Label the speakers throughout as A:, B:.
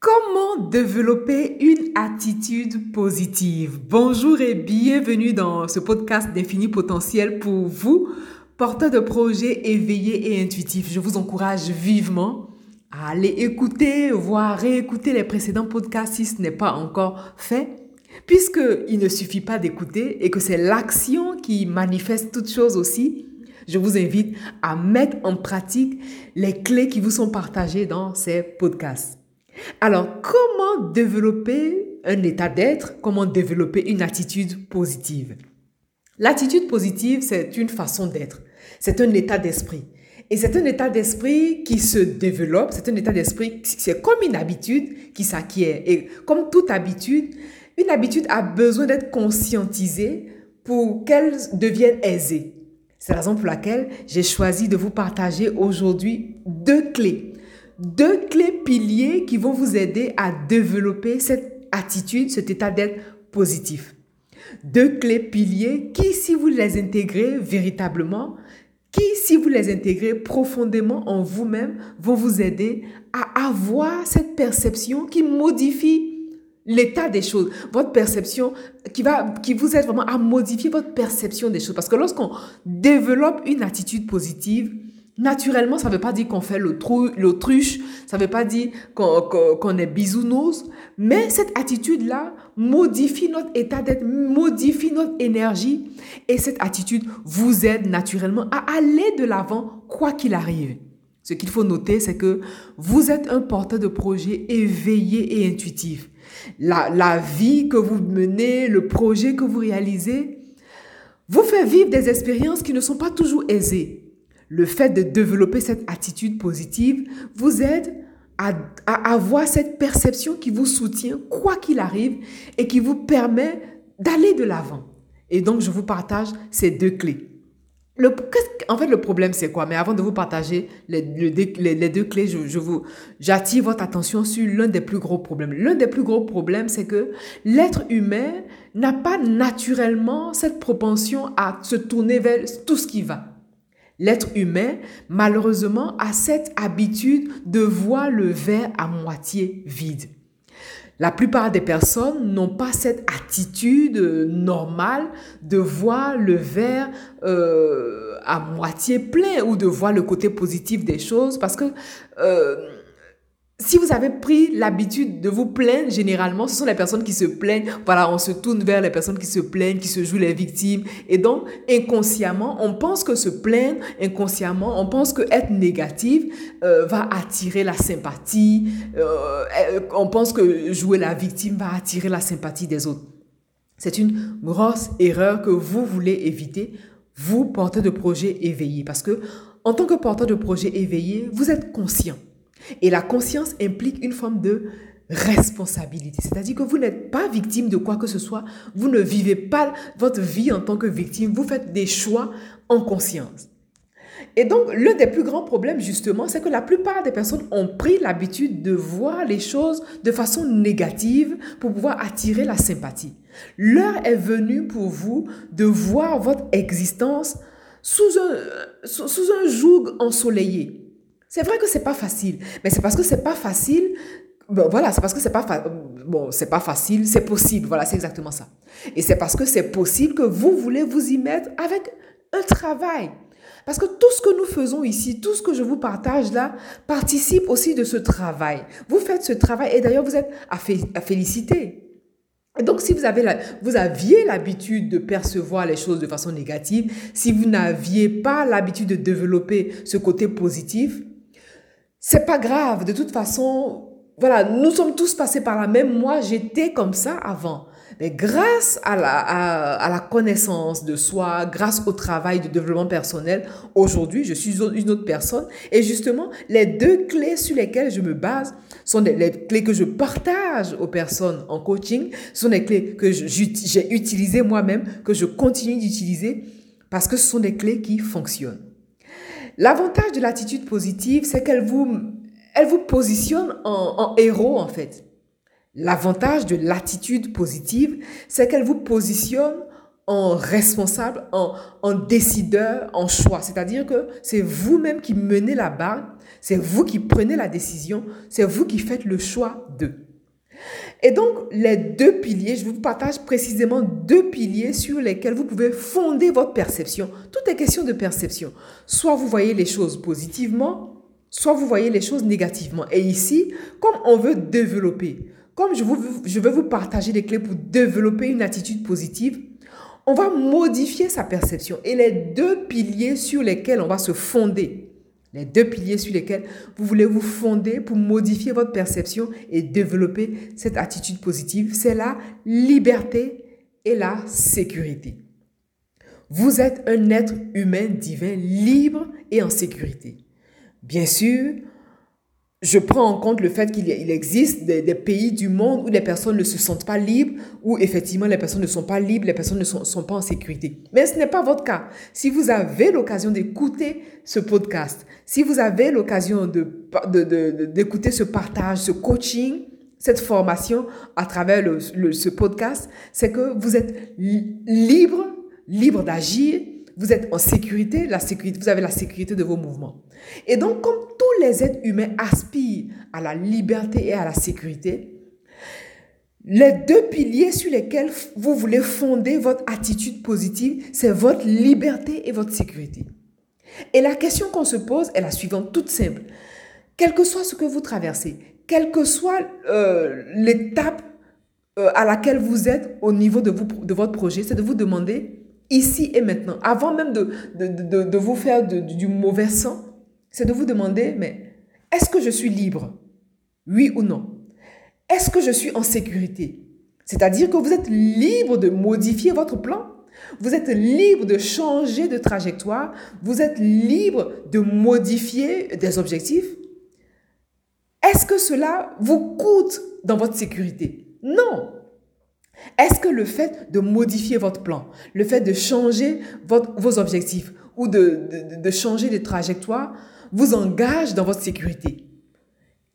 A: Comment développer une attitude positive? Bonjour et bienvenue dans ce podcast d'Infini Potentiel pour vous, porteurs de projets éveillés et intuitifs. Je vous encourage vivement à aller écouter, voire réécouter les précédents podcasts si ce n'est pas encore fait, puisqu'il ne suffit pas d'écouter et que c'est l'action qui manifeste toute chose aussi. Je vous invite à mettre en pratique les clés qui vous sont partagées dans ces podcasts. Alors, comment développer un état d'être? Comment développer une attitude positive? L'attitude positive, c'est une façon d'être. C'est un état d'esprit. Et c'est un état d'esprit qui se développe, c'est un état d'esprit, c'est comme une habitude qui s'acquiert. Et comme toute habitude, une habitude a besoin d'être conscientisée pour qu'elle devienne aisée. C'est la raison pour laquelle j'ai choisi de vous partager aujourd'hui deux clés deux clés piliers qui vont vous aider à développer cette attitude, cet état d'être positif. Deux clés piliers qui, si vous les intégrez véritablement, qui, si vous les intégrez profondément en vous-même, vont vous aider à avoir cette perception qui modifie l'état des choses, votre perception, qui va, qui vous aide vraiment à modifier votre perception des choses. Parce que lorsqu'on développe une attitude positive, Naturellement, ça ne veut pas dire qu'on fait l'autruche, ça ne veut pas dire qu'on est bisounours, mais cette attitude-là modifie notre état d'être, modifie notre énergie et cette attitude vous aide naturellement à aller de l'avant quoi qu'il arrive. Ce qu'il faut noter, c'est que vous êtes un porteur de projet éveillé et intuitif. La, la vie que vous menez, le projet que vous réalisez, vous fait vivre des expériences qui ne sont pas toujours aisées le fait de développer cette attitude positive vous aide à, avoir cette perception qui vous soutient quoi qu'il arrive et qui vous permet d'aller de l'avant. Et donc, je vous partage ces deux clés. En fait, le problème, c'est quoi? Mais avant de vous partager les, deux clés, je, j'attire votre attention sur l'un des plus gros problèmes. L'un des plus gros problèmes, c'est que l'être humain n'a pas naturellement cette propension à se tourner vers tout ce qui va. L'être humain, malheureusement, a cette habitude de voir le verre à moitié vide. La plupart des personnes n'ont pas cette attitude normale de voir le verre euh, à moitié plein ou de voir le côté positif des choses parce que euh, si vous avez pris l'habitude de vous plaindre, généralement, ce sont les personnes qui se plaignent. Voilà, on se tourne vers les personnes qui se plaignent, qui se jouent les victimes. Et donc, inconsciemment, on pense que se plaindre, inconsciemment, on pense que être négative euh, va attirer la sympathie. Euh, on pense que jouer la victime va attirer la sympathie des autres. C'est une grosse erreur que vous voulez éviter, vous, porteur de projet éveillé. Parce que, en tant que porteur de projet éveillé, vous êtes conscient et la conscience implique une forme de responsabilité. C'est-à-dire que vous n'êtes pas victime de quoi que ce soit. Vous ne vivez pas votre vie en tant que victime. Vous faites des choix en conscience. Et donc, l'un des plus grands problèmes, justement, c'est que la plupart des personnes ont pris l'habitude de voir les choses de façon négative pour pouvoir attirer la sympathie. L'heure est venue pour vous de voir votre existence sous un, sous un joug ensoleillé. C'est vrai que c'est pas facile, mais c'est parce que c'est pas facile. voilà, c'est parce que c'est pas bon, c'est pas facile, c'est possible. Voilà, c'est exactement ça. Et c'est parce que c'est possible que vous voulez vous y mettre avec un travail. Parce que tout ce que nous faisons ici, tout ce que je vous partage là, participe aussi de ce travail. Vous faites ce travail et d'ailleurs vous êtes à, féliciter. Donc, si vous, avez vous aviez l'habitude de percevoir les choses de façon négative, si vous n'aviez pas l'habitude de développer ce côté positif, c'est pas grave. De toute façon, voilà, nous sommes tous passés par là. Même moi, j'étais comme ça avant. Mais grâce à la, à, la connaissance de soi, grâce au travail de développement personnel, aujourd'hui, je suis une autre personne. Et justement, les deux clés sur lesquelles je me base sont les clés que je partage aux personnes en coaching, sont des clés que j'ai utilisées moi-même, que je continue d'utiliser, parce que ce sont des clés qui fonctionnent. L'avantage de l'attitude positive, c'est qu'elle vous, elle vous positionne en, héros, en fait. L'avantage de l'attitude positive, c'est qu'elle vous positionne en responsable, en, en décideur, en choix. C'est-à-dire que c'est vous-même qui menez la barre, c'est vous qui prenez la décision, c'est vous qui faites le choix de. Et donc, les deux piliers, je vous partage précisément deux piliers sur lesquels vous pouvez fonder votre perception. Tout est question de perception. Soit vous voyez les choses positivement, soit vous voyez les choses négativement. Et ici, comme on veut développer, comme je, je veux vous partager les clés pour développer une attitude positive, on va modifier sa perception. Et les deux piliers sur lesquels on va se fonder, les deux piliers sur lesquels vous voulez vous fonder pour modifier votre perception et développer cette attitude positive, c'est la liberté et la sécurité. Vous êtes un être humain divin libre et en sécurité. Bien sûr, je prends en compte le fait qu'il existe des, pays du monde où les personnes ne se sentent pas libres, où effectivement les personnes ne sont pas libres, les personnes ne sont, pas en sécurité. Mais ce n'est pas votre cas. Si vous avez l'occasion d'écouter ce podcast, si vous avez l'occasion d'écouter de, ce partage, ce coaching, cette formation à travers ce podcast, c'est que vous êtes libre, libre d'agir, vous êtes en sécurité, la sécurité, vous avez la sécurité de vos mouvements. Et donc, comme les êtres humains aspirent à la liberté et à la sécurité, les deux piliers sur lesquels vous voulez fonder votre attitude positive, c'est votre liberté et votre sécurité. Et la question qu'on se pose est la suivante, toute simple. Quel que soit ce que vous traversez, quelle que soit euh, l'étape euh, à laquelle vous êtes au niveau de, votre projet, c'est de vous demander ici et maintenant, avant même de, de vous faire du mauvais sang, c'est de vous demander, mais est-ce que je suis libre? Oui ou non? Est-ce que je suis en sécurité? C'est-à-dire que vous êtes libre de modifier votre plan? Vous êtes libre de changer de trajectoire? Vous êtes libre de modifier des objectifs? Est-ce que cela vous coûte dans votre sécurité? Non. Est-ce que le fait de modifier votre plan, le fait de changer vos objectifs ou de, de changer de trajectoire vous engage dans votre sécurité.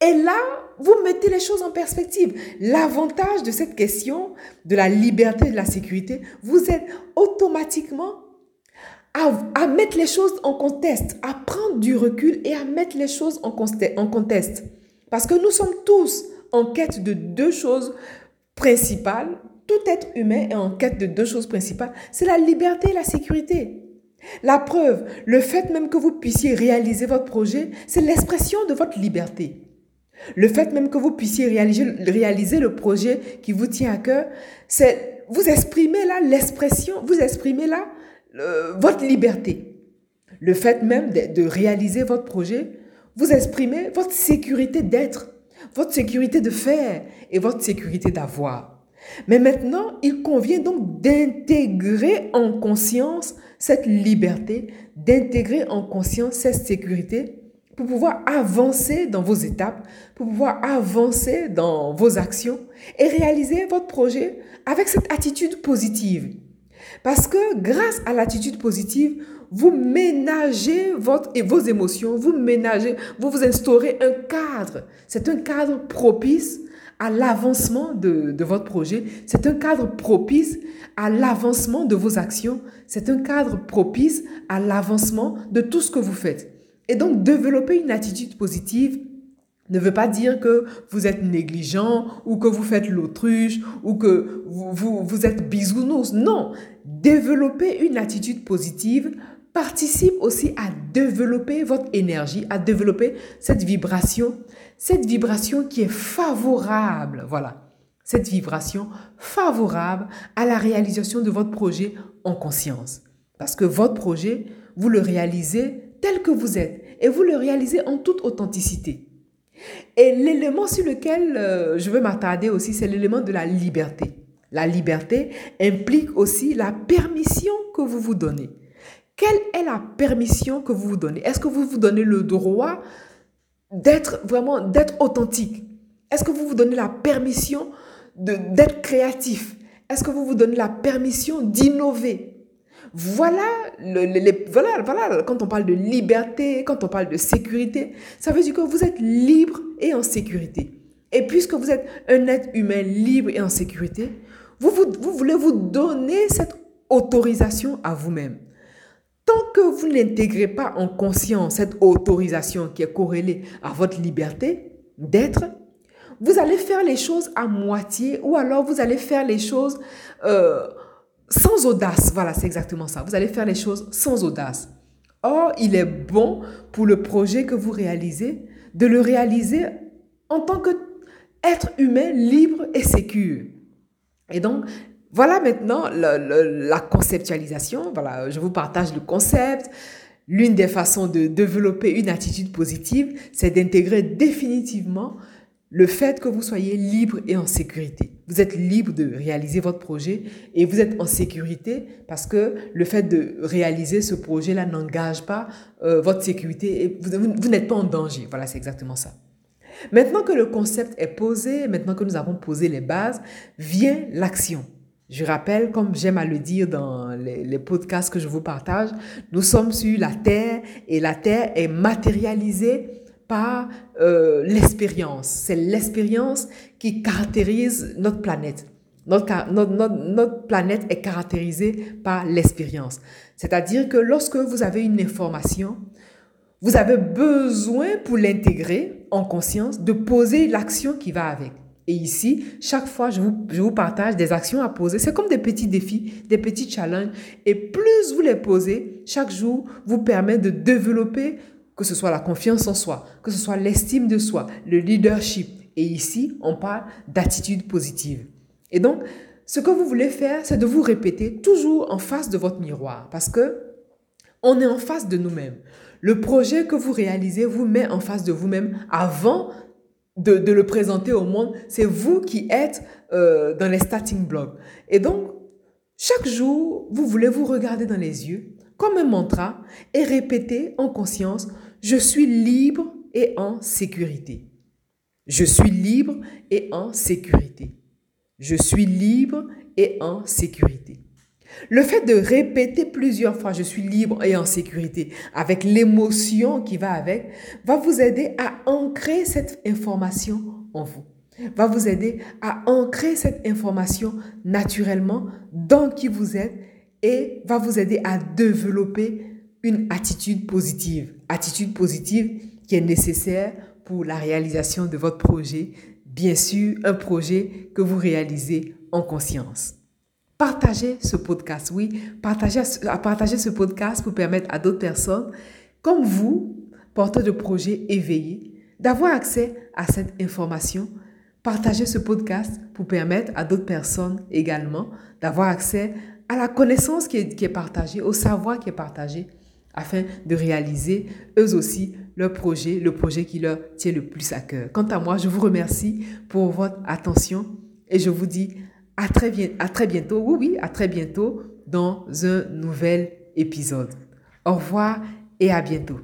A: Et là, vous mettez les choses en perspective. L'avantage de cette question de la liberté et de la sécurité, vous êtes automatiquement à, mettre les choses en contexte, à prendre du recul et à mettre les choses en, en contexte. Parce que nous sommes tous en quête de deux choses principales. Tout être humain est en quête de deux choses principales. C'est la liberté et la sécurité. La preuve, le fait même que vous puissiez réaliser votre projet, c'est l'expression de votre liberté. Le fait même que vous puissiez réaliser, le projet qui vous tient à cœur, c'est vous exprimez là l'expression, vous exprimez là votre liberté. Le fait même de, de réaliser votre projet, vous exprimez votre sécurité d'être, votre sécurité de faire et votre sécurité d'avoir. Mais maintenant, il convient donc d'intégrer en conscience cette liberté, d'intégrer en conscience cette sécurité pour pouvoir avancer dans vos étapes, pour pouvoir avancer dans vos actions et réaliser votre projet avec cette attitude positive. Parce que grâce à l'attitude positive, vous ménagez votre, et vos émotions, vous ménagez, vous vous instaurez un cadre. C'est un cadre propice à l'avancement de, votre projet. C'est un cadre propice à l'avancement de vos actions. C'est un cadre propice à l'avancement de tout ce que vous faites. Et donc, développer une attitude positive ne veut pas dire que vous êtes négligent ou que vous faites l'autruche ou que vous, vous, vous êtes bisounours. Non, développer une attitude positive participe aussi à développer votre énergie, à développer cette vibration, cette vibration qui est favorable, voilà, cette vibration favorable à la réalisation de votre projet en conscience. Parce que votre projet, vous le réalisez tel que vous êtes et vous le réalisez en toute authenticité. Et l'élément sur lequel euh, je veux m'attarder aussi, c'est l'élément de la liberté. La liberté implique aussi la permission que vous vous donnez. Quelle est la permission que vous vous donnez? Est-ce que vous vous donnez le droit d'être vraiment, authentique? Est-ce que vous vous donnez la permission d'être créatif? Est-ce que vous vous donnez la permission d'innover? Voilà, voilà, voilà, quand on parle de liberté, quand on parle de sécurité, ça veut dire que vous êtes libre et en sécurité. Et puisque vous êtes un être humain libre et en sécurité, vous voulez vous donner cette autorisation à vous-même. Tant que vous n'intégrez pas en conscience cette autorisation qui est corrélée à votre liberté d'être, vous allez faire les choses à moitié ou alors vous allez faire les choses euh, sans audace. Voilà, c'est exactement ça. Vous allez faire les choses sans audace. Or, il est bon pour le projet que vous réalisez de le réaliser en tant qu'être humain libre et sécure. Et donc, voilà maintenant la conceptualisation. Voilà, je vous partage le concept. L'une des façons de développer une attitude positive, c'est d'intégrer définitivement le fait que vous soyez libre et en sécurité. Vous êtes libre de réaliser votre projet et vous êtes en sécurité parce que le fait de réaliser ce projet-là n'engage pas euh, votre sécurité et vous, n'êtes pas en danger. Voilà, c'est exactement ça. Maintenant que le concept est posé, maintenant que nous avons posé les bases, vient l'action. Je rappelle, comme j'aime à le dire dans les, podcasts que je vous partage, nous sommes sur la Terre et la Terre est matérialisée par euh, l'expérience. C'est l'expérience qui caractérise notre planète. Notre, planète est caractérisée par l'expérience. C'est-à-dire que lorsque vous avez une information, vous avez besoin pour l'intégrer en conscience de poser l'action qui va avec. Et ici, chaque fois, je vous, je vous partage des actions à poser. C'est comme des petits défis, des petits challenges. Et plus vous les posez, chaque jour vous permet de développer que ce soit la confiance en soi, que ce soit l'estime de soi, le leadership. Et ici, on parle d'attitude positive. Et donc, ce que vous voulez faire, c'est de vous répéter toujours en face de votre miroir parce que on est en face de nous-mêmes. Le projet que vous réalisez vous met en face de vous-même avant de, le présenter au monde. C'est vous qui êtes euh, dans les starting blocks. Et donc, chaque jour, vous voulez vous regarder dans les yeux comme un mantra et répéter en conscience, je suis libre et en sécurité. Je suis libre et en sécurité. Je suis libre et en sécurité. Le fait de répéter plusieurs fois je suis libre et en sécurité avec l'émotion qui va avec va vous aider à ancrer cette information en vous. Va vous aider à ancrer cette information naturellement dans qui vous êtes et va vous aider à développer une attitude positive. Attitude positive qui est nécessaire pour la réalisation de votre projet. Bien sûr, un projet que vous réalisez en conscience. Partagez ce podcast, oui, partagez, ce podcast pour permettre à d'autres personnes comme vous, porteurs de projets éveillés, d'avoir accès à cette information. Partagez ce podcast pour permettre à d'autres personnes également d'avoir accès à la connaissance qui est, partagée, au savoir qui est partagé, afin de réaliser eux aussi leur projet, le projet qui leur tient le plus à cœur. Quant à moi, je vous remercie pour votre attention et je vous dis à très, très bientôt, oui, oui, à très bientôt dans un nouvel épisode. Au revoir et à bientôt.